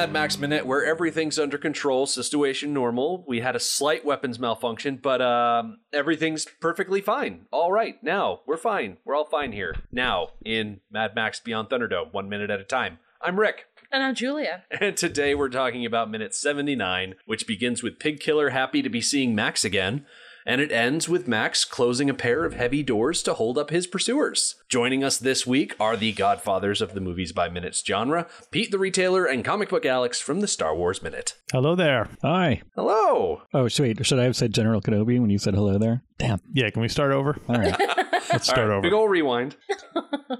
Mad Max Minute, where everything's under control, situation normal. We had a slight weapons malfunction, but um, everything's perfectly fine. All right, now we're fine. We're all fine here. Now in Mad Max Beyond Thunderdome, one minute at a time. I'm Rick, And I'm Julia. and today we're talking about minute 79, which begins with Pig Killer happy to be seeing Max again. And it ends with Max closing a pair of heavy doors to hold up his pursuers. Joining us this week are the godfathers of the movies by minutes genre, Pete the Retailer and Comic Book Alex from the Star Wars Minute. Hello there. Hi. Hello. Oh, sh- wait. Should I have said General Kenobi when you said hello there? Damn. Yeah, can we start over? All right. Let's start All right, over. Big ol' rewind.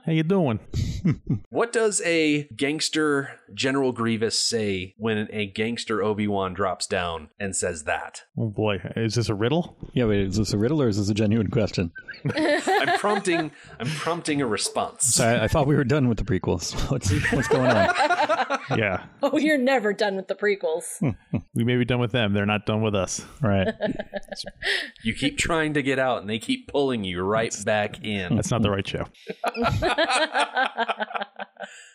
How you doing? What does a gangster General Grievous say when a gangster Obi Wan drops down and says that? Oh boy, is this a riddle? yeah, wait. Is this a riddle or is this a genuine question? I'm prompting. I'm prompting a response. So I, I thought we were done with the prequels. What's what's going on? Yeah, Oh, you're never done with the prequels. we may be done with them. They're not done with us. Right. You keep trying to get out, and they keep pulling you right back in. That's not the right show.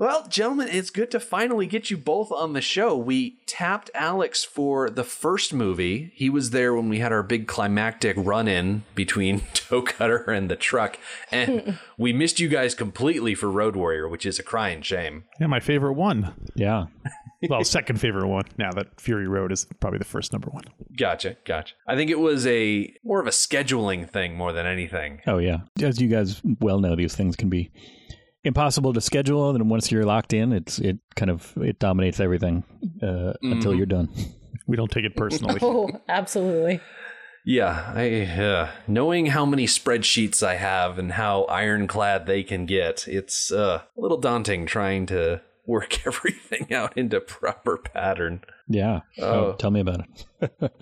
Well, gentlemen, it's good to finally get you both on the show. We tapped Alex for the first movie. He was there when we had our big climactic run in between Toe Cutter and the truck. And we missed you guys completely for Road Warrior, which is a crying shame. Yeah, my favorite one. Yeah. Well, second favorite one. Now that Fury Road is probably the first number one. Gotcha, gotcha. I think it was a more of a scheduling thing more than anything. Oh, yeah. As you guys well know, these things can be impossible to schedule, and once you're locked in, it's it kind of it dominates everything uh, until you're done. We don't take it personally. Oh, absolutely. Yeah, I uh, knowing how many spreadsheets I have and how ironclad they can get, it's uh, a little daunting trying to work everything out into proper pattern. Yeah. Oh. tell me about it.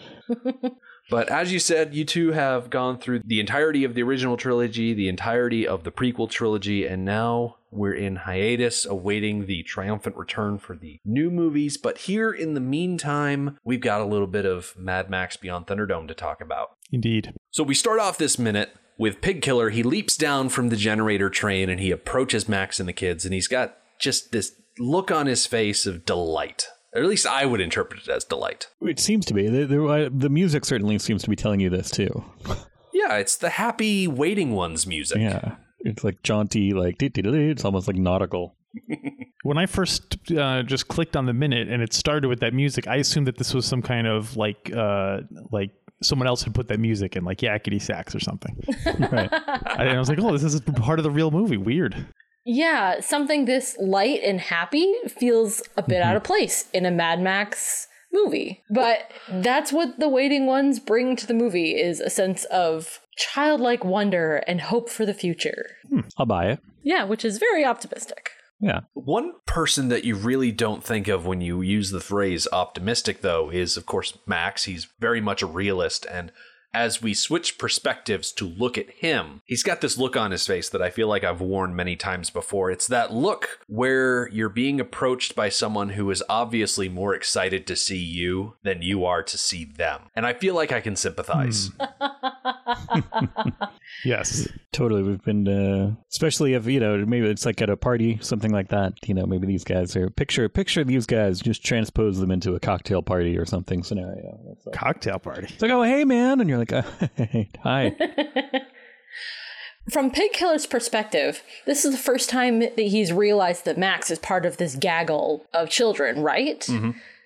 But as you said, you two have gone through the entirety of the original trilogy, the entirety of the prequel trilogy, and now we're in hiatus awaiting the triumphant return for the new movies. But here in the meantime, we've got a little bit of Mad Max Beyond Thunderdome to talk about. Indeed. So we start off this minute with Pig Killer. He leaps down from the generator train and he approaches Max and the kids, and he's got just this look on his face of delight. Or at least I would interpret it as delight. It seems to be. The, the, the music certainly seems to be telling you this, too. Yeah, it's the happy waiting ones music. Yeah. It's like jaunty, like, it's almost like nautical. When I first uh, just clicked on the minute and it started with that music, I assumed that this was some kind of like uh, like someone else had put that music in, like yakety sax or something. Right. and I was like, oh, this is part of the real movie. Weird. Yeah, something this light and happy feels a bit out of mm-hmm. place in a Mad Max movie. But that's what the waiting ones bring to the movie is a sense of childlike wonder and hope for the future. Hmm, I'll buy it. Yeah, which is very optimistic. Yeah. One person that you really don't think of when you use the phrase optimistic, though, is, of course, Max. He's very much a realist. And as we switch perspectives to look at him, he's got this look on his face that I feel like I've worn many times before. It's that look where you're being approached by someone who is obviously more excited to see you than you are to see them. And I feel like I can sympathize. Yes. Totally. We've been, uh, especially if, you know, maybe it's like at a party, something like that. You know, maybe these guys are, picture, picture these guys, just transpose them into a cocktail party or something scenario. It's like, Cocktail party. it's like, oh, hey, man. And you're like, uh, hi. From Pig Killer's perspective, this is the first time that he's realized that Max is part of this gaggle of children, right?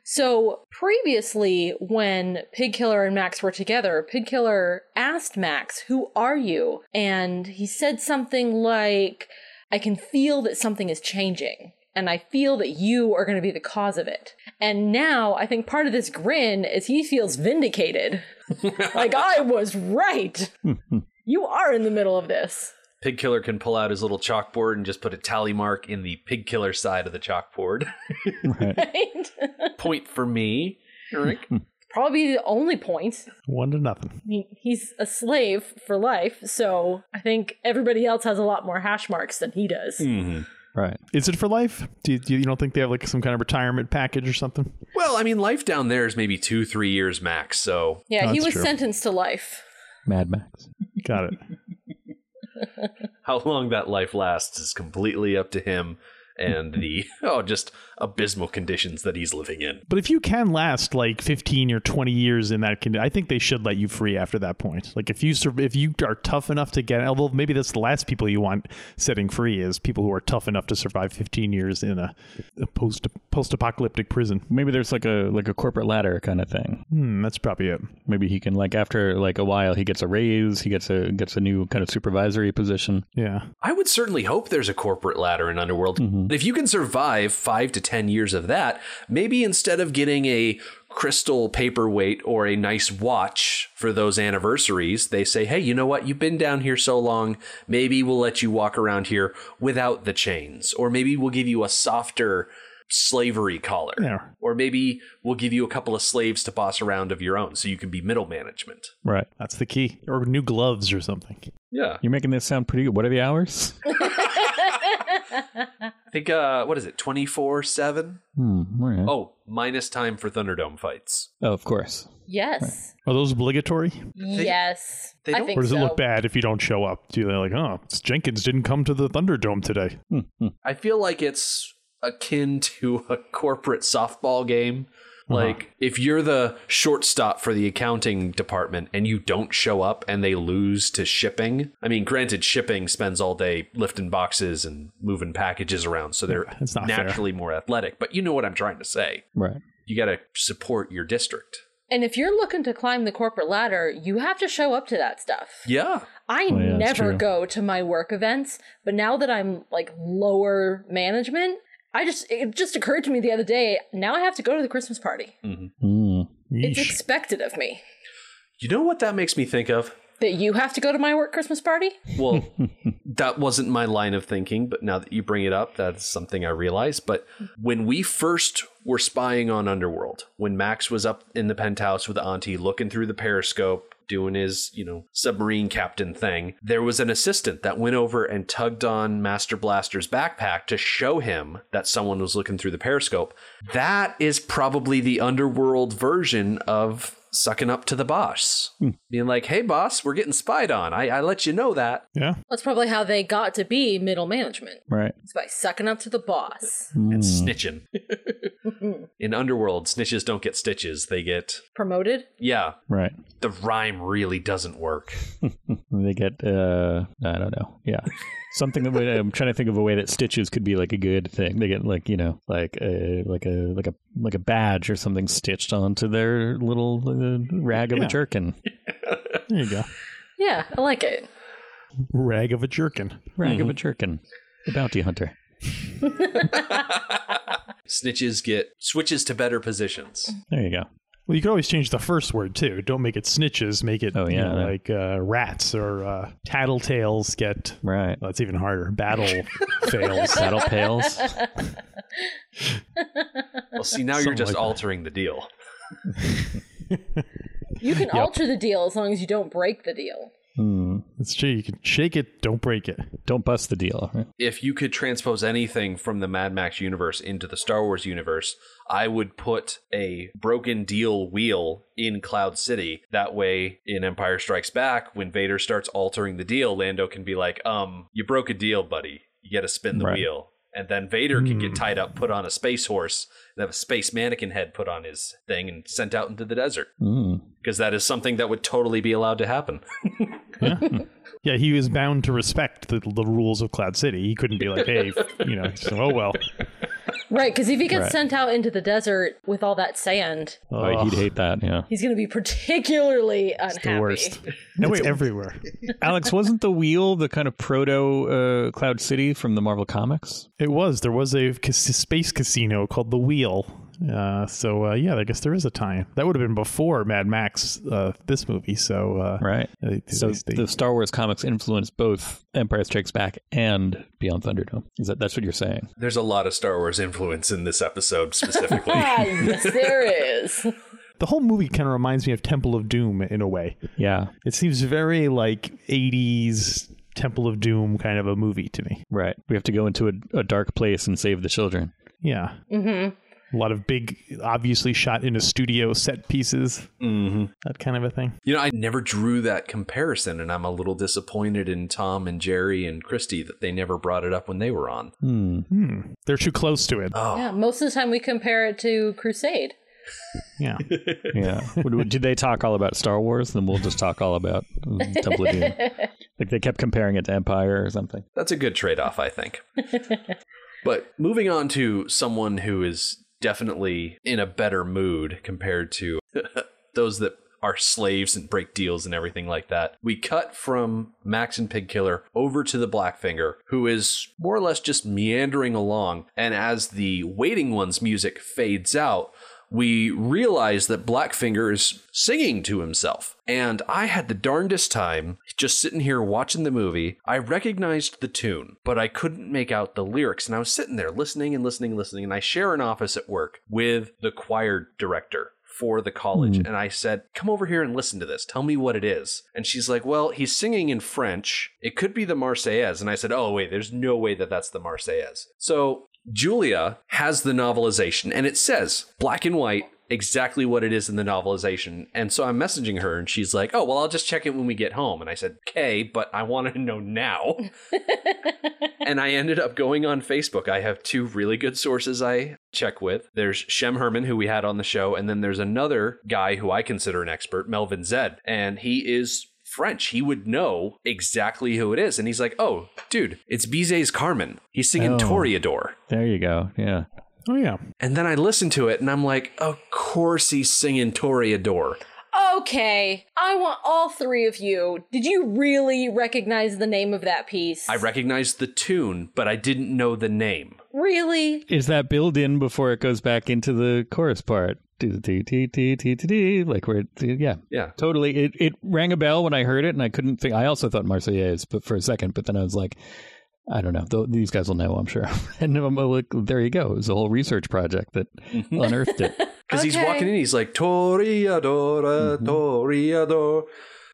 So previously, when Pig Killer and Max were together, Pig Killer asked Max, Who are you? And he said something like, I can feel that something is changing. And I feel that you are going to be the cause of it. And now I think part of this grin is he feels vindicated. like, I was right. You are in the middle of this. Pig Killer can pull out his little chalkboard and just put a tally mark in the Pig Killer side of the chalkboard. Right. Right? Point for me, Eric. Probably the only point. One to nothing. I mean, he's a slave for life, so I think everybody else has a lot more hash marks than he does. Mhm. Right. Is it for life? Do you, do you don't think they have like some kind of retirement package or something? Well, I mean, life down there is maybe two, three years max. So Yeah, Oh, he was true. sentenced to life. Mad Max. Got it. how long that life lasts is completely up to him and the oh, just abysmal conditions that he's living in. But if you can last like 15 or 20 years in that condition, I think they should let you free after that point. Like if you sur- if you are tough enough to get, although maybe that's the last people you want setting free is people who are tough enough to survive 15 years in a, a post post apocalyptic prison. Maybe there's like a like a corporate ladder kind of thing. Hmm, that's probably it. Maybe he can like after like a while he gets a raise, he gets a gets a new kind of supervisory position. Yeah. I would certainly hope there's a corporate ladder in Underworld. But if you can survive five to 10 years of that, maybe instead of getting a crystal paperweight or a nice watch for those anniversaries, they say, hey, you know what? You've been down here so long. Maybe we'll let you walk around here without the chains. Or maybe we'll give you a softer slavery collar. Yeah. Or maybe we'll give you a couple of slaves to boss around of your own so you can be middle management. Right. That's the key. Or new gloves or something. Yeah. You're making this sound pretty good. What are the hours? I think, uh, what is it, 24 7? Hmm. all right. Oh, minus time for Thunderdome fights. Oh, of course. Yes. Are those obligatory? yes. they I don't- think Or does it look bad if you don't show up? Do they like, oh, Jenkins didn't come to the Thunderdome today? I feel like it's akin to a corporate softball game. Uh-huh. Like, if you're the shortstop for the accounting department and you don't show up and they lose to shipping, I mean, granted, shipping spends all day lifting boxes and moving packages around, so they're That's not fair. naturally more athletic. But you know what I'm trying to say. Right. You got to support your district. And if you're looking to climb the corporate ladder, you have to show up to that stuff. Yeah. I Oh, yeah, never go to my work events, but now that I'm like lower management, I just it just occurred to me the other day, now I have to go to the Christmas party. Hmm. It's expected of me. You know what that makes me think of? That you have to go to my work Christmas party? Well, that wasn't my line of thinking, but now that you bring it up, that's something I realized. But when we first were spying on Underworld, when Max was up in the penthouse with Auntie looking through the periscope, doing his, you know, submarine captain thing, there was an assistant that went over and tugged on Master Blaster's backpack to show him that someone was looking through the periscope. That is probably the Underworld version of sucking up to the boss. Hmm. Being like, hey, boss, we're getting spied on. I, I let you know that. yeah. That's probably how they got to be middle management. Right. It's by sucking up to the boss. Hmm. and snitching. In Underworld, snitches don't get stitches. They get, Promoted? yeah, Right. the rhyme really doesn't work. They get uh I don't know. Yeah. Something that would, I'm trying to think of a way that stitches could be like a good thing. They get like, you know, like a like a like a like a badge or something stitched onto their little uh, rag of Yeah. a jerkin. There you go. Yeah, I like it. Rag of a jerkin. Rag of a jerkin. The bounty hunter. Snitches get switches to better positions. There you go. Well, you could always change the first word too. Don't make it snitches. Make it Oh, you yeah, know, like uh, rats or uh, tattletales get. Right. Well, that's even harder. Battle fails. Battle pails. Well, see, now you're just like that. altering the deal. You can alter the deal as long as you don't break the deal. Hmm. It's true. You can shake it. Don't break it. Don't bust the deal. Right? If you could transpose anything from the Mad Max universe into the Star Wars universe, I would put a broken deal wheel in Cloud City. That way, in Empire Strikes Back, when Vader starts altering the deal, Lando can be like, um, you broke a deal, buddy. You got to spin the Right. wheel. And then Vader can get tied up, put on a space horse, and have a space mannequin head put on his thing and sent out into the desert. Hmm. Because that is something that would totally be allowed to happen. Yeah, yeah, he was bound to respect the, the rules of Cloud City. He couldn't be like, hey, you know, so, oh well. Right, because if he gets Right. sent out into the desert with all that sand, Oh, Ugh, he'd hate that. Yeah. he's going to be particularly unhappy. the worst. No, it's everywhere. Alex, wasn't the wheel the kind of proto uh, Cloud City from the Marvel comics? It was. There was a cas- space casino called the Wheel, Uh, so uh, yeah, I guess there is a time. That would have been before Mad Max, uh, this movie. So uh, Right. they- So they- they- the Star Wars comics influenced both Empire Strikes Back and Beyond Thunderdome. Is that that's what you're saying? There's a lot of Star Wars influence in this episode specifically. Ah, yes, there is. the whole movie kind of reminds me of Temple of Doom in a way. Yeah. It seems very like 80s Temple of Doom kind of a movie to me. Right. We have to go into a, a dark place and save the children. Yeah. Mm-hmm. A lot of big, obviously shot in a studio set pieces, hmm that kind of a thing. You know, I never drew that comparison, and I'm a little disappointed in Tom and Jerry and Christy that they never brought it up when they were on. Hmm. Hmm. They're too close to it. Oh, Yeah, most of the time we compare it to Crusade. Yeah. Yeah. Would- would- Did they talk all about Star Wars? Then we'll just talk all about Temple of Doom. Like they kept comparing it to Empire or something. That's a good trade off, I think. but moving on to someone who is definitely in a better mood compared to those that are slaves and break deals and everything like that. We cut from Max and Pigkiller over to the Blackfinger, who is more or less just meandering along. And as the Waiting One's music fades out, we realize that Blackfinger is singing to himself. And I had the darndest time just sitting here watching the movie. I recognized the tune, but I couldn't make out the lyrics. And I was sitting there listening and listening and listening. And I share an office at work with the choir director for the college. Mm. And I said, Come over here and listen to this. Tell me what it is. And she's like, Well, he's singing in French. It could be the Marseillaise. And I said, Oh, wait, there's no way that that's the Marseillaise. So Julia has the novelization and it says black and white exactly what it is in the novelization. And so I'm messaging her and she's like, "Oh, well, I'll just check it when we get home." And I said, "Okay, but I want to know now." and I ended up going on Facebook. I have two really good sources I check with. There's Shem Herman who we had on the show and then there's another guy who I consider an expert, Melvin Zed, and he is French. He would know exactly who it is. And he's like, oh, dude, it's Bizet's Carmen. He's singing Oh. Toreador. There you go. Yeah. Oh, yeah. And then I listened to it and I'm like, of course he's singing Toreador. Okay, I want all three of you. Did you really recognize the name of that piece? I recognized the tune, but I didn't know the name. really? Is that built in before it goes back into the chorus part? Like where? It, yeah. Yeah. Totally. It it rang a bell when I heard it, and I couldn't think. I also thought Marseillaise, but for a second, but then I was like, I don't know. Th- These guys will know, I'm sure. and I'm like, there you go. It was a whole research project that unearthed it. Because he's Okay. walking in, he's like, Toreador, Toreador.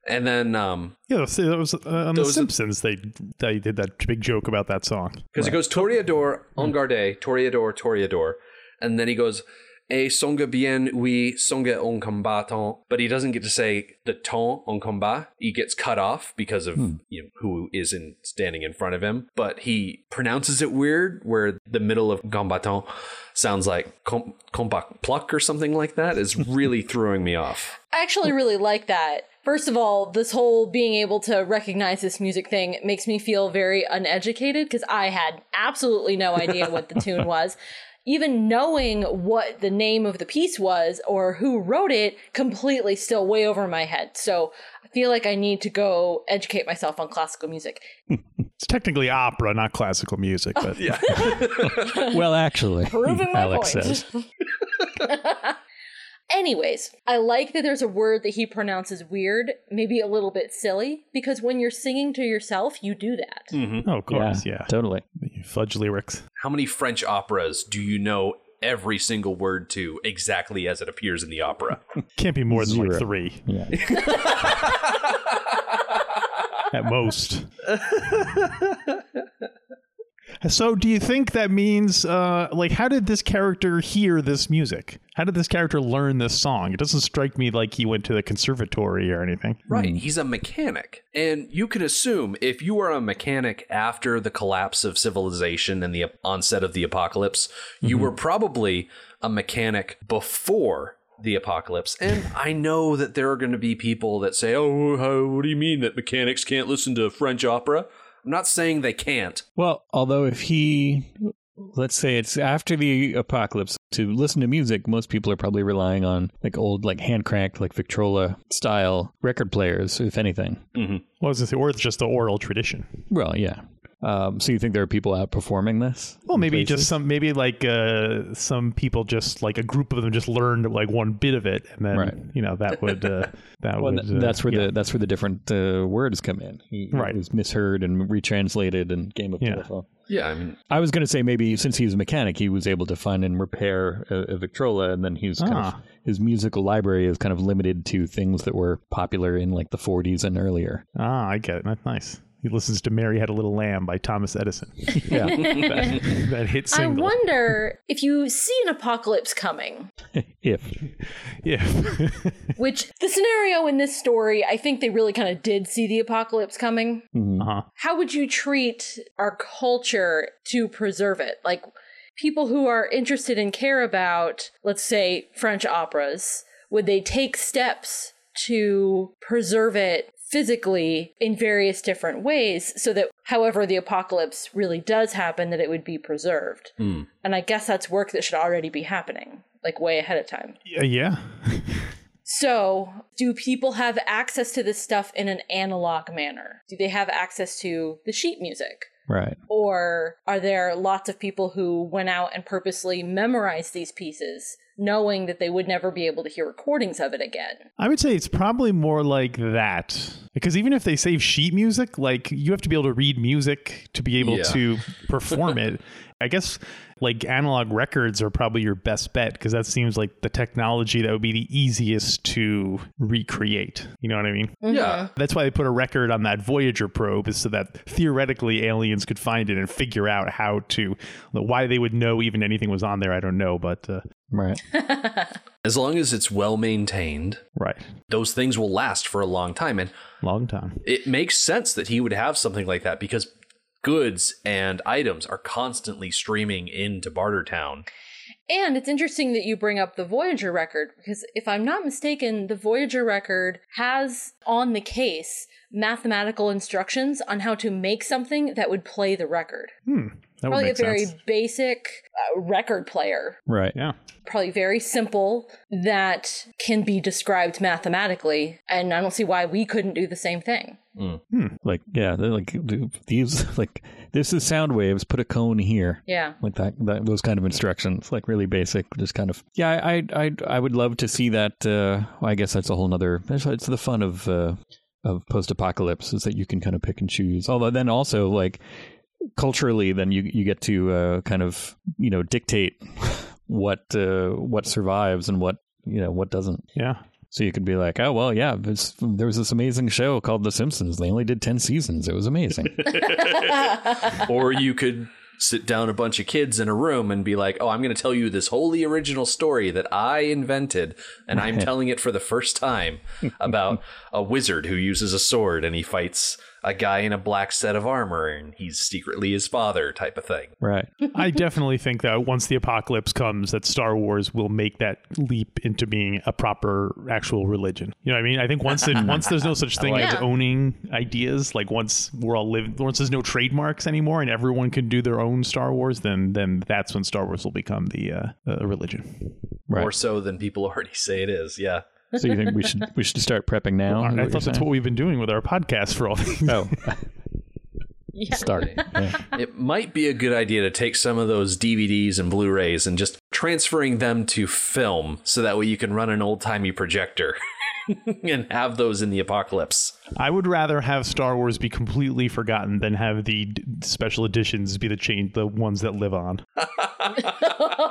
And then, um, Yeah, so that was uh, on The Those- Simpsons. They they did that big joke about that song. because it goes Toreador, en garde, Toreador, Toreador. And then he goes, Et songe bien, oui, songe en combattant. But he doesn't get to say the ton en combat. He gets cut off because of hmm. you know, who is in, standing in front of him. But he pronounces it weird, where the middle of combattant sounds like com- combat pluck or something like that. Is really throwing me off. I actually really like that. First of all, this whole being able to recognize this music thing makes me feel very uneducated because I had absolutely no idea what the tune was. Even knowing what the name of the piece was or who wrote it completely still way over my head. So I feel like I need to go educate myself on classical music. It's technically opera, not classical music, but Yeah. well, actually, Proving my Alex point. says. Anyways, I like that there's a word that he pronounces weird, maybe a little bit silly, because when you're singing to yourself, you do that. Mm-hmm. oh, of course, yeah. totally. Fudge lyrics. How many French operas do you know every single word to exactly as it appears in the opera? Can't be more than like three Yeah. at most. So, do you think that means, uh, like, how did this character hear this music? How did this character learn this song? It doesn't strike me like he went to the conservatory or anything. Right. He's a mechanic. And you can assume if you are a mechanic after the collapse of civilization and the onset of the apocalypse, you were probably a mechanic before the apocalypse. And I know that there are going to be people that say, oh, how, what do you mean that mechanics can't listen to French opera? I'm not saying they can't. Well, although if he, let's say it's after the apocalypse, to listen to music, most people are probably relying on like old, like hand cranked, like Victrola style record players, if anything. Mm-hmm. Well, I was gonna say, or it's just the oral tradition. Well, yeah. Um, so you think there are people out performing this? Well, maybe places? just some, maybe like uh, some people just like a group of them just learned like one bit of it, and then Right. you know that would uh, that Well, would th- uh, that's where yeah. the that's where the different uh, words come in. He, Right. he was misheard and retranslated in Game of Yeah. Telephone. Yeah, I mean, I was going to say maybe since he was a mechanic, he was able to find and repair a, a Victrola, and then he's kind of Ah. his musical library is kind of limited to things that were popular in like the 40s and earlier. ah, I get it. That's nice. He listens to "Mary Had a Little Lamb" by Thomas Edison. Yeah, that, that hit I wonder if you see an apocalypse coming, if yeah. which the scenario in this story, I think they really kind of did see the apocalypse coming. uh-huh. How would you treat our culture to preserve it? Like people who are interested and care about, let's say, French operas, would they take steps to preserve it physically in various different ways so that however the apocalypse really does happen that it would be preserved Hmm. and i guess that's work that should already be happening like way ahead of time Yeah, yeah. so, do people have access to this stuff in an analog manner? Do they have access to the sheet music? right, Or are there lots of people who went out and purposely memorized these pieces, knowing that they would never be able to hear recordings of it again? I would say it's probably more like that. Because even if they save sheet music, like you have to be able to read music to be able Yeah. to perform it. I guess like analog records are probably your best bet because that seems like the technology that would be the easiest to recreate. You know what I mean? yeah. That's why they put a record on that Voyager probe, is so that theoretically aliens could find it and figure out how to. Why they would know even anything was on there, I don't know, but uh, right. As long as it's well maintained, right, those things will last for a long time. And long time. it makes sense that he would have something like that because goods and items are constantly streaming into Bartertown. And it's interesting that you bring up the Voyager record because if I'm not mistaken, the Voyager record has on the case mathematical instructions on how to make something that would play the record. Hmm, that would Probably a very sense. basic uh, record player. Right. Yeah. Probably very simple that can be described mathematically. And I don't see why we couldn't do the same thing. Like yeah, they're like these like this is sound waves. Put a cone here. Yeah. like that, that those kind of instructions like really basic just kind of yeah i i i, I would love to see that uh i guess that's a whole nother it's, it's the fun of uh of post-apocalypse is that you can kind of pick and choose although then also like culturally then you you get to uh kind of you know dictate what uh what survives and what you know what doesn't Yeah. So you could be like oh well yeah this, there was this amazing show called the simpsons. They only did 10 seasons. It was amazing. Or you could sit down a bunch of kids in a room and be like, "Oh, I'm going to tell you this wholly original story that I invented, and I'm telling it for the first time about a wizard who uses a sword and he fights a guy in a black set of armor and he's secretly his father, type of thing." right I definitely think that once the apocalypse comes, that Star Wars will make that leap into being a proper actual religion. You know what I mean? I think once it, once there's no such thing as Yeah. owning ideas, like once we're all living, once there's no trademarks anymore, and everyone can do their own Star Wars, then then that's when Star Wars will become the uh, uh, religion. right More so than people already say it is. Yeah. So you think we should we should start prepping now I Is what you're thought that's saying? what we've been doing with our podcast for all these. Oh, Yeah. start. Yeah. It might be a good idea to take some of those DVDs and Blu-rays and just transferring them to film so that way you can run an old-timey projector and have those in the apocalypse. I would rather have Star Wars be completely forgotten than have the d- special editions be the chain, the ones that live on.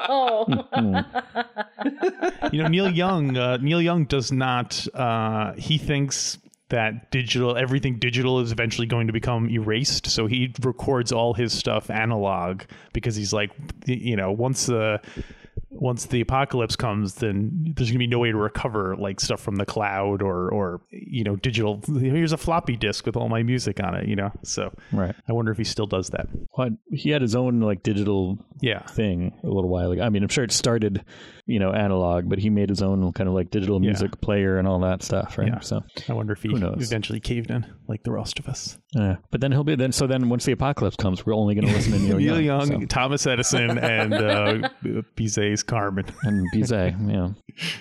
Oh. you know neil young uh, neil young does not uh, he thinks that digital everything digital is eventually going to become erased so he records all his stuff analog because he's like you know once the once the apocalypse comes then there's going to be no way to recover like stuff from the cloud or or you know digital here's a floppy disk with all my music on it you know so Right. i wonder if he still does that What he had his own like digital yeah thing a little while ago. I mean, I'm sure it started, you know, analog, but he made his own kind of like digital Yeah. music player and all that stuff, right? Yeah. So, i wonder if he eventually caved in like the rest of us yeah. but then he'll be then. So then, once the apocalypse comes, we're only going to listen to Neil Neil Young. Young, so- Thomas Edison, and uh, Bizet's Carmen. And Bizet, yeah.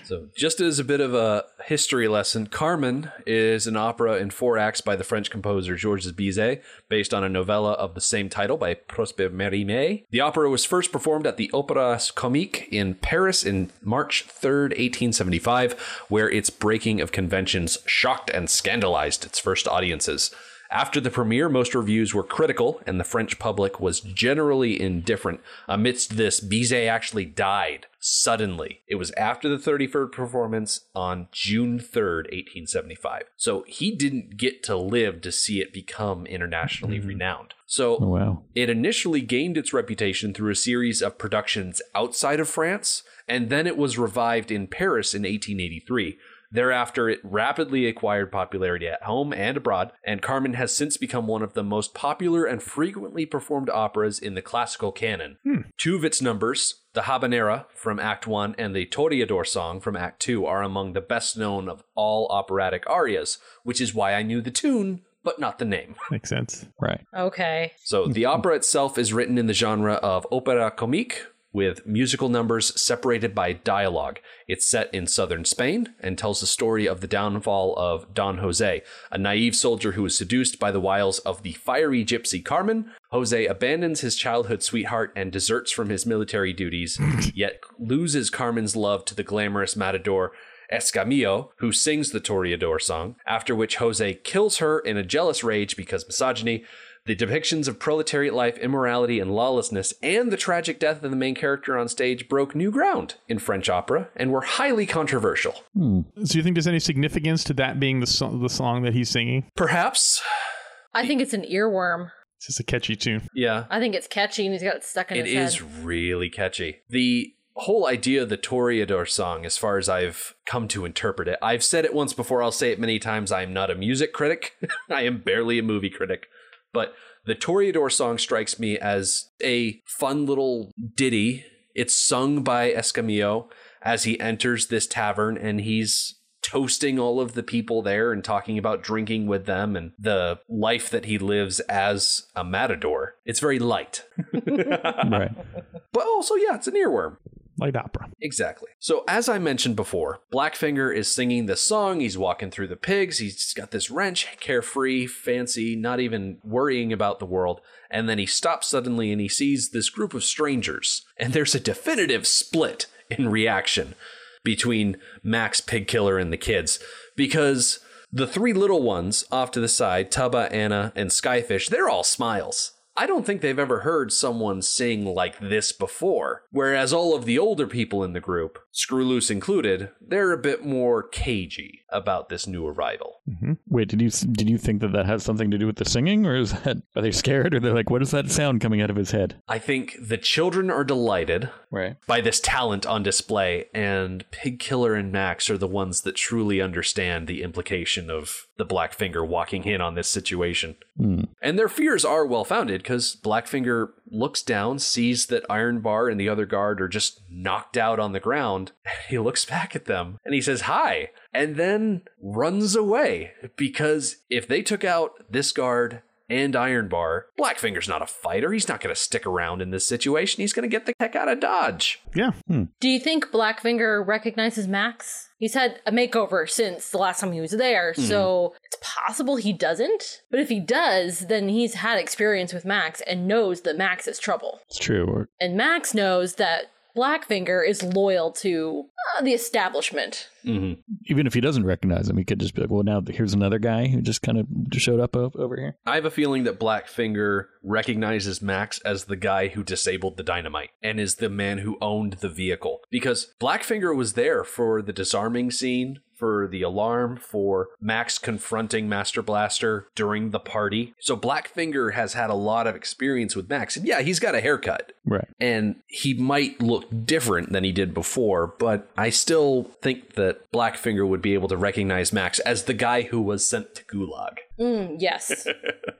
So, just as a bit of a history lesson, Carmen is an opera in four acts by the French composer Georges Bizet, based on a novella of the same title by Prosper Mérimée. The opera was first performed at the Opéra Comique in Paris in March 3rd, 1875, where its breaking of conventions shocked and scandalized its first audiences. After the premiere, most reviews were critical, and the French public was generally indifferent. Amidst this, Bizet actually died suddenly. It was after the 33rd performance on June 3rd, 1875. So he didn't get to live to see it become internationally mm-hmm. renowned. So Oh, wow. it initially gained its reputation through a series of productions outside of France, and then it was revived in Paris in 1883. Thereafter, it rapidly acquired popularity at home and abroad, and Carmen has since become one of the most popular and frequently performed operas in the classical canon. Hmm. Two of its numbers, the Habanera from Act 1 and the Toreador song from Act 2, are among the best known of all operatic arias, which is why I knew the tune, but not the name. Makes sense. Right. Okay. So the opera itself is written in the genre of opera comique with musical numbers separated by dialogue. It's set in southern Spain and tells the story of the downfall of Don Jose, a naive soldier who is seduced by the wiles of the fiery gypsy Carmen. Jose abandons his childhood sweetheart and deserts from his military duties, yet loses Carmen's love to the glamorous matador Escamillo, who sings the Toreador song, after which Jose kills her in a jealous rage because misogyny. The depictions of proletariat life, immorality, and lawlessness, and the tragic death of the main character on stage broke new ground in French opera and were highly controversial. Hmm. So you think there's any significance to that being the song, the song that he's singing? Perhaps, I think it's an earworm. It's just a catchy tune. yeah, I think it's catchy and he's got it stuck in it his head. It is really catchy. The whole idea of the Toreador song, as far as I've come to interpret it, I've said it once before, I'll say it many times. I am not a music critic, I am barely a movie critic. But the Toreador song strikes me as a fun little ditty. It's sung by Escamillo as he enters this tavern and he's toasting all of the people there and talking about drinking with them and the life that he lives as a matador. It's very light. Right. But also, yeah, it's an earworm. Light opera. Exactly. So, as I mentioned before, Blackfinger is singing this song. He's walking through the pigs. He's got this wrench, carefree, fancy, not even worrying about the world. And then he stops suddenly and he sees this group of strangers. And there's a definitive split in reaction between Max Pigkiller and the kids because the three little ones off to the side, Tubba, Anna, and Skyfish, they're all smiles. I don't think they've ever heard someone sing like this before. Whereas all of the older people in the group, Scrooloose included, they're a bit more cagey about this new arrival. Mm-hmm. Wait, did you did you think that that has something to do with the singing, or is that are they scared, or they're like, what is that sound coming out of his head? I think the children are delighted Right. by this talent on display, and Pig Killer and Max are the ones that truly understand the implication of the Black Finger walking in on this situation. Hmm. And their fears are well founded because Blackfinger looks down, sees that Iron Bar and the other guard are just knocked out on the ground. He looks back at them and he says, Hi, and then runs away because if they took out this guard and Iron Bar, Blackfinger's not a fighter. He's not going to stick around in this situation. He's going to get the heck out of Dodge. Yeah. Hmm. Do you think Blackfinger recognizes Max? He's had a makeover since the last time he was there, hmm. so it's possible he doesn't. But if he does, then he's had experience with Max and knows that Max is trouble. It's true. And Max knows that Blackfinger is loyal to uh, the establishment. even if he doesn't recognize him, he could just be like, well, now here's another guy who just kind of showed up over here. I have a feeling that Blackfinger recognizes Max as the guy who disabled the dynamite and is the man who owned the vehicle. Because Blackfinger was there for the disarming scene, for the alarm, for Max confronting Master Blaster during the party. So Blackfinger has had a lot of experience with Max. And yeah, he's got a haircut. Right. And he might look different than he did before, but I still think that Blackfinger would be able to recognize Max as the guy who was sent to Gulag. Mm, yes.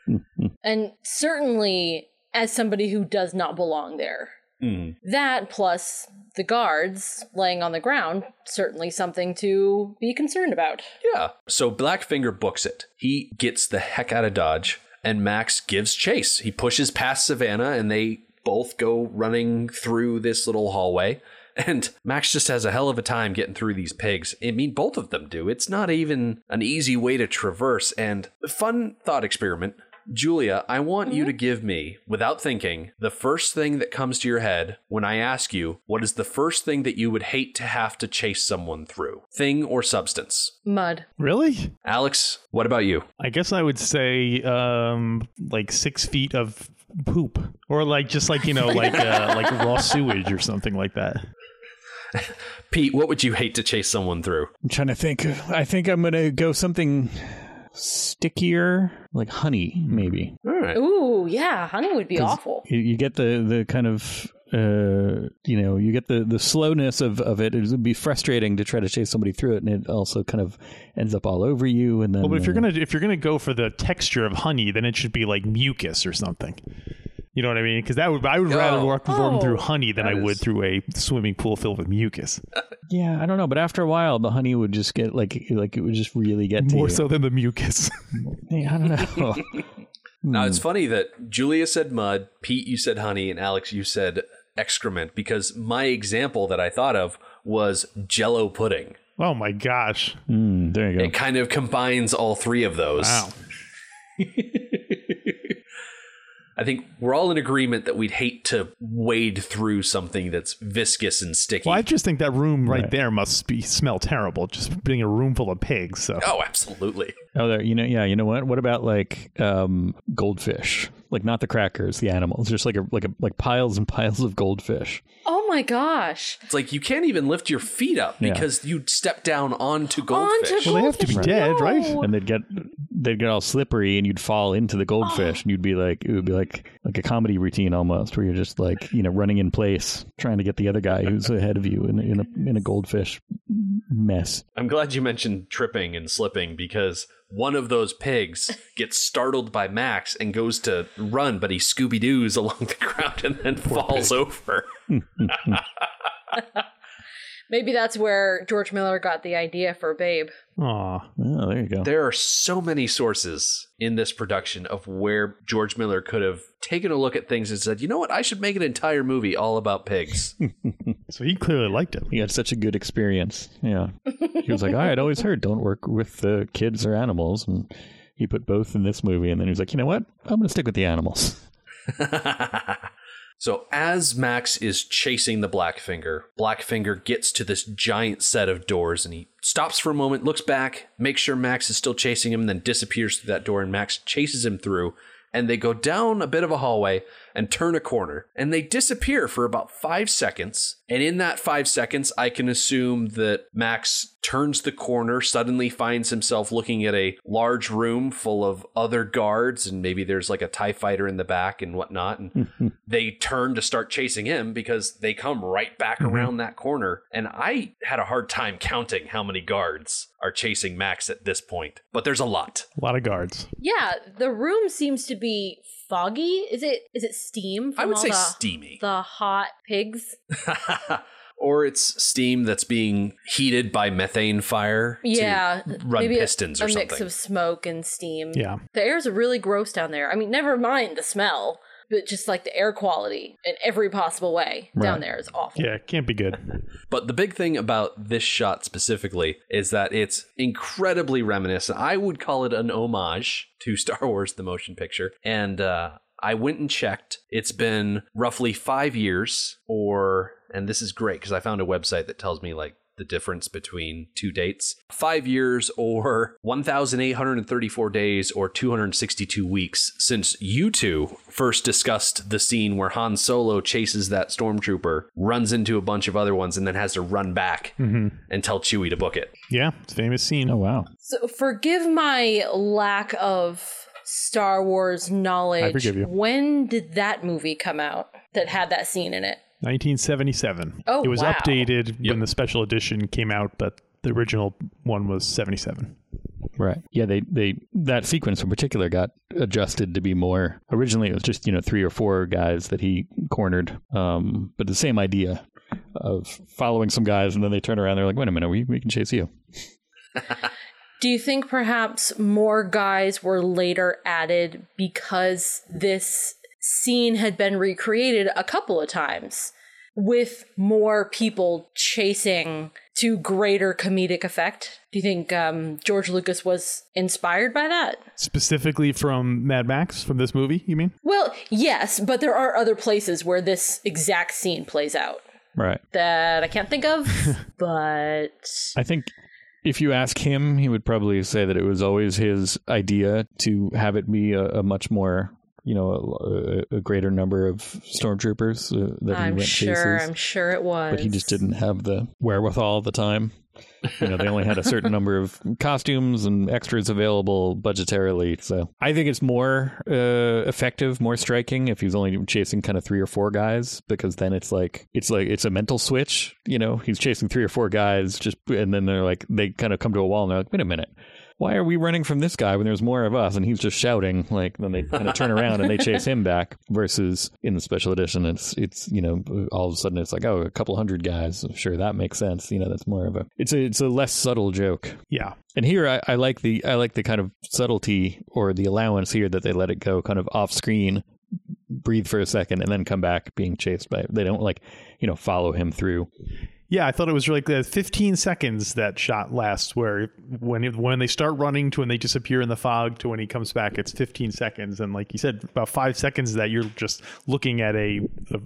and certainly as somebody who does not belong there. Mm-hmm. That plus the guards laying on the ground, certainly something to be concerned about. Yeah. So Blackfinger books it. He gets the heck out of Dodge, and Max gives chase. He pushes past Savannah, and they both go running through this little hallway. And Max just has a hell of a time getting through these pigs. I mean, both of them do. It's not even an easy way to traverse. And fun thought experiment. Julia, I want you to give me, without thinking, the first thing that comes to your head when I ask you what is the first thing that you would hate to have to chase someone through? Thing or substance? Mud. Really? Alex, what about you? I guess I would say um like six feet of poop, or like just like you know like uh, like raw sewage or something like that. Pete, what would you hate to chase someone through? I'm trying to think. I think I'm gonna go something stickier, like honey, maybe. All right. Ooh, yeah, honey would be awful. You, you get the the kind of uh you know you get the the slowness of of it. It would be frustrating to try to chase somebody through it, and it also kind of ends up all over you. And then, Well, but if you're uh, gonna if you're gonna go for the texture of honey, then it should be like mucus or something. You know what I mean? Because that would I would rather Oh. walk run through Oh. honey than That I would is- through a swimming pool filled with mucus. yeah, I don't know, but after a while, the honey would just get like like it would just really get to More you. so than the mucus. Yeah, I don't know. Now it's funny that Julia said mud, Pete you said honey, and Alex you said excrement because my example that I thought of was Jello pudding. oh my gosh! Mm, there you go. It kind of combines all three of those. Wow. I think we're all in agreement that we'd hate to wade through something that's viscous and sticky. Well, I just think that room right, Right. there must be smell terrible. Just being a room full of pigs. So Oh, absolutely. Oh, there. You know, yeah. You know what? What about like um, goldfish? Like not the crackers, the animals. Just like a like a like piles and piles of goldfish. Oh my gosh. It's like you can't even lift your feet up Yeah. because you'd step down onto goldfish. Onto Well, they have to be goldfish, dead, right? no. and they'd get they'd get all slippery and you'd fall into the goldfish oh. and you'd be like it would be like like a comedy routine almost where you're just like you know running in place trying to get the other guy who's ahead of you in, in a in a goldfish mess I'm glad you mentioned tripping and slipping because one of those pigs gets startled by Max and goes to run, but he Scooby Doo's along the ground and then falls over. Maybe that's where George Miller got the idea for Babe. Aw. oh there you go There are so many sources in this production of where George Miller could have taken a look at things and said, you know what, I should make an entire movie all about pigs. So he clearly liked it. he had such a good experience yeah he was like i had always heard don't work with the kids or animals and he put both in this movie and then he was like you know what i'm gonna stick with the animals So as Max is chasing the Blackfinger, Blackfinger gets to this giant set of doors and he stops for a moment, looks back, makes sure Max is still chasing him, then disappears through that door and Max chases him through and they go down a bit of a hallway and turn a corner and they disappear for about 5 seconds. And in that 5 seconds, I can assume that Max turns the corner, suddenly finds himself looking at a large room full of other guards and maybe there's like a tie fighter in the back and whatnot and they turn to start chasing him because they come right back mm-hmm. around that corner. And I had a hard time counting how many guards are chasing Max at this point, but there's a lot. A lot of guards. Yeah, the room seems to be foggy. Is it is it steam from I would all say the, steamy. the hot pigs? or it's steam that's being heated by methane fire. to Yeah, run maybe a- pistons a, or something. A mix of smoke and steam. Yeah. The air's really gross down there. I mean, never mind the smell, but just like the air quality in every possible way down there is awful. Yeah, can't be good. But the big thing about this shot specifically is that it's incredibly reminiscent. I would call it an homage to Star Wars the motion picture. And uh, I went and checked. It's been roughly five years, or, and this is great because I found a website that tells me like the difference between two dates five years or 1,834 days or 262 weeks since you two first discussed the scene where Han Solo chases that stormtrooper, runs into a bunch of other ones, and then has to run back mm-hmm. and tell Chewie to book it. Yeah, famous scene. oh wow So forgive my lack of Star Wars knowledge. forgive you. When did that movie come out that had that scene in it? 1977. Oh, It was wow. updated Yep. when the special edition came out, but the original one was 77. Right. Yeah, they they that sequence in particular got adjusted to be more originally it was just, you know, three or four guys that he cornered. Um, but the same idea of following some guys and then they turn around, they're like, Wait a minute, we, we can chase you. Do you think perhaps more guys were later added because this scene had been recreated a couple of times? with more people chasing to greater comedic effect? Do you think um, George Lucas was inspired by that? Specifically from Mad Max, from this movie, you mean? Well, yes, but there are other places where this exact scene plays out Right. that I can't think of, but I think if you ask him, he would probably say that it was always his idea to have it be a, a much more, you know, a, a greater number of stormtroopers uh, that he I'm went sure, chases. I'm sure it was. but he just didn't have the wherewithal at the time. You know, they only had a certain number of costumes and extras available budgetarily. So I think it's more uh, effective, more striking if he's only chasing kind of three or four guys, because then it's like it's like it's a mental switch. You know, he's chasing three or four guys, just and then they're like they kind of come to a wall and they're like, wait a minute. Why are we running from this guy when there's more of us and he's just shouting? Like then they kind of turn around and they chase him back. Versus in the special edition, it's it's you know all of a sudden it's like oh a couple hundred guys. Sure, that makes sense. You know that's more of a it's a it's a less subtle joke. Yeah. And here I, I like the I like the kind of subtlety or the allowance here that they let it go kind of off screen, breathe for a second, and then come back being chased by. They don't like you know follow him through. Yeah, I thought it was really the 15 seconds that shot lasts, where when it, when they start running to when they disappear in the fog to when he comes back, it's 15 seconds, and like you said, about five seconds of that you're just looking at a, a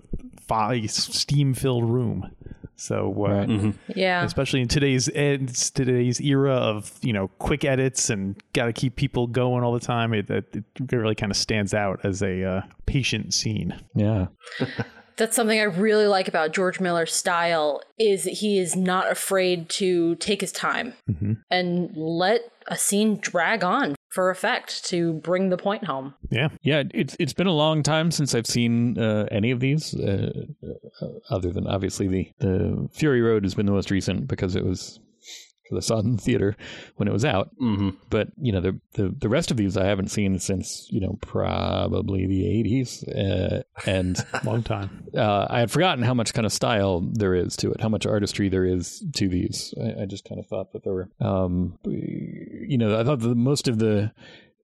fog, steam-filled room. So, uh, Right. yeah. especially in today's eds, today's era of you know quick edits and got to keep people going all the time, it, it, it really kind of stands out as a uh, patient scene. Yeah, That's something I really like about George Miller's style is that he is not afraid to take his time and let a scene drag on for effect to bring the point home. Yeah, yeah. It's it's been a long time since I've seen uh, any of these, uh, uh, other than obviously the the Fury Road has been the most recent because it was. Because I saw it in the theater when it was out, Mm-hmm. but you know the, the the rest of these I haven't seen since you know probably the eighties, uh, and long time. uh, I had forgotten how much kind of style there is to it, how much artistry there is to these. I, I just kind of thought that there were, um, you know, I thought that most of the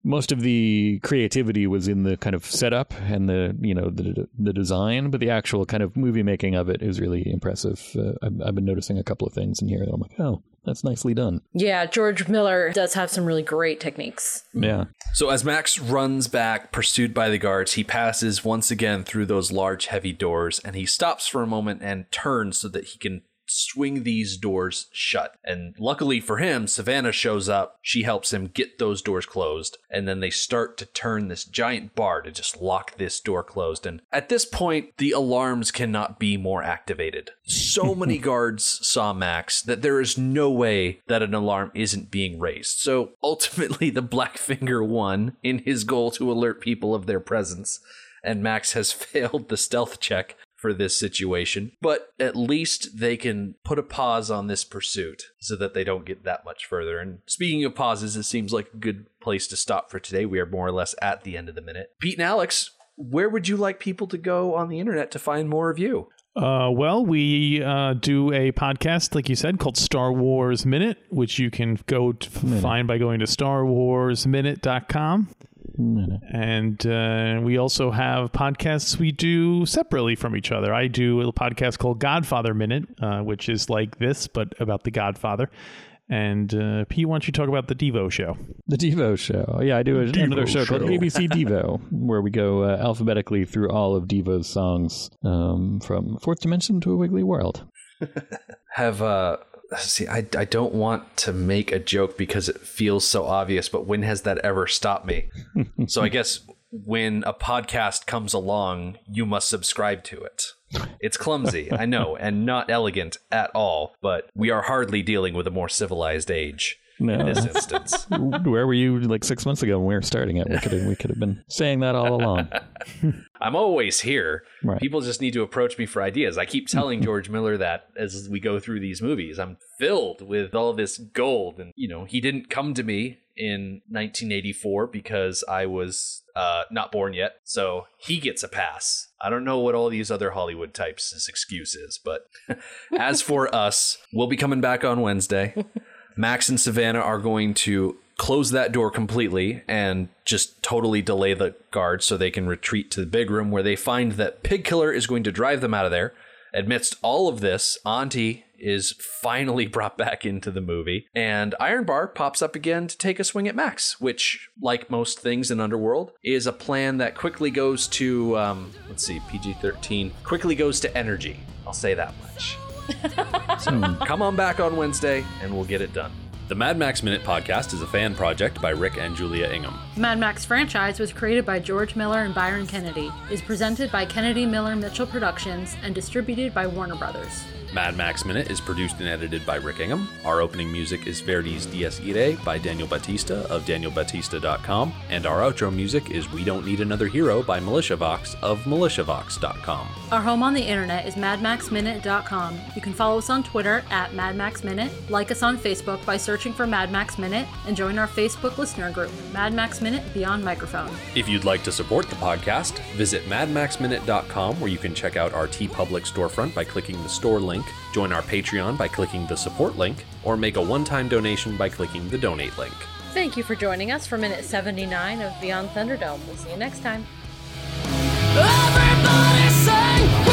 most of the creativity was in the kind of setup and the you know the the design, but the actual kind of movie making of it is really impressive. Uh, I've, I've been noticing a couple of things in here that I'm like, oh, that's nicely done. Yeah, George Miller does have some really great techniques. Yeah, So as Max runs back, pursued by the guards, he passes once again through those large, heavy doors, and he stops for a moment and turns so that he can swing these doors shut. And luckily for him, Savannah shows up. She helps him get those doors closed, and then they start to turn this giant bar to just lock this door closed. And at this point, the alarms cannot be more activated. So many guards saw Max that there is no way that an alarm isn't being raised. So ultimately, the Blackfinger won in his goal to alert people of their presence, and Max has failed the stealth check for this situation. But at least they can put a pause on this pursuit so that they don't get that much further. And speaking of pauses, it seems like a good place to stop for today. We are more or less at the end of the minute. Pete and Alex, where would you like people to go on the internet to find more of you? Uh, well, we uh, do a podcast, like you said, called Star Wars Minute, which you can go to find by going to starwarsminute.com. And uh, we also have podcasts we do separately from each other. I do a podcast called Godfather Minute, uh, which is like this, but about the Godfather. And uh, Pete, why don't you talk about the Devo show? The Devo Show. Yeah, I do a, another show, called ABC Devo, where we go uh, alphabetically through all of Devo's songs um, from Fourth Dimension to a Wiggly World. Have uh see I I don't want to make a joke because it feels so obvious, but when has that ever stopped me? so I guess when a podcast comes along, you must subscribe to it. It's clumsy, I know, and not elegant at all, but we are hardly dealing with a more civilized age in No, this instance. where were you like six months ago when we were starting it? We could have we could have been saying that all along. I'm always here. Right. People just need to approach me for ideas. I keep telling George Miller that as we go through these movies. I'm filled with all this gold. And, you know, he didn't come to me in 1984 because I was uh, not born yet. So he gets a pass. I don't know what all these other Hollywood types' excuse is. But as for us, we'll be coming back on Wednesday. Max and Savannah are going to close that door completely and just totally delay the guards so they can retreat to the big room where they find that Pig Killer is going to drive them out of there Amidst all of this, Aunty is finally brought back into the movie, and Ironbar pops up again to take a swing at Max, which, like most things in Underworld, is a plan that quickly goes to, um, let's see, PG 13, quickly goes to energy. I'll say that much. Come on back on Wednesday, and we'll get it done. The Mad Max Minute podcast is a fan project by Rick and Julia Ingham. Mad Max franchise was created by George Miller and Byron Kennedy, is presented by Kennedy Miller Mitchell Productions, and distributed by Warner Brothers. Mad Max Minute is produced and edited by Rick Ingham. Our opening music is Verdi's Dies Irae by Daniel Batista of danielbatista.com. And our outro music is We Don't Need Another Hero by MilitiaVox of militiavox.com. Our home on the internet is madmaxminute.com. You can follow us on Twitter at madmaxminute, like us on Facebook by searching for Mad Max Minute, and join our Facebook listener group, Mad Max Minute Beyond Microphone. If you'd like to support the podcast, visit madmaxminute.com where you can check out our TeePublic storefront by clicking the store link, join our Patreon by clicking the support link, or make a one time donation by clicking the donate link. Thank you for joining us for minute 79 of Beyond Thunderdome. We'll see you next time. Everybody say